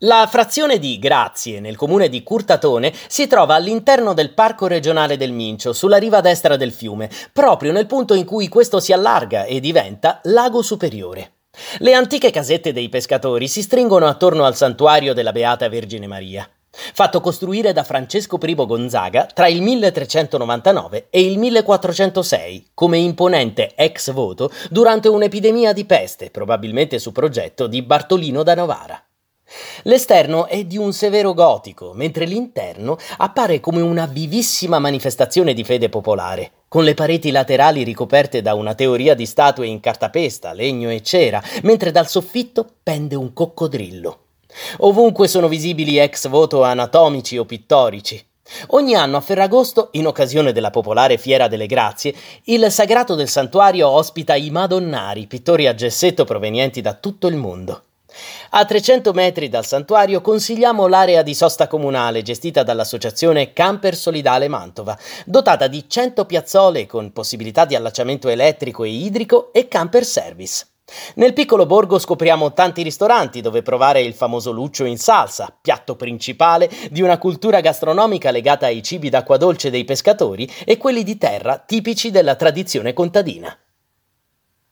La frazione di Grazie, nel comune di Curtatone, si trova all'interno del Parco regionale del Mincio, sulla riva destra del fiume, proprio nel punto in cui questo si allarga e diventa lago superiore. Le antiche casette dei pescatori si stringono attorno al santuario della Beata Vergine Maria, fatto costruire da Francesco I Gonzaga tra il 1399 e il 1406 come imponente ex voto durante un'epidemia di peste, probabilmente su progetto di Bartolino da Novara. L'esterno è di un severo gotico, mentre l'interno appare come una vivissima manifestazione di fede popolare, con le pareti laterali ricoperte da una teoria di statue in cartapesta, legno e cera, mentre dal soffitto pende un coccodrillo. Ovunque sono visibili ex voto anatomici o pittorici. Ogni anno a Ferragosto, in occasione della popolare Fiera delle Grazie, il sagrato del santuario ospita i Madonnari, pittori a gessetto provenienti da tutto il mondo. A 300 metri dal santuario consigliamo l'area di sosta comunale gestita dall'associazione Camper Solidale Mantova, dotata di 100 piazzole con possibilità di allacciamento elettrico e idrico e camper service. Nel piccolo borgo scopriamo tanti ristoranti dove provare il famoso luccio in salsa, piatto principale di una cultura gastronomica legata ai cibi d'acqua dolce dei pescatori e quelli di terra tipici della tradizione contadina.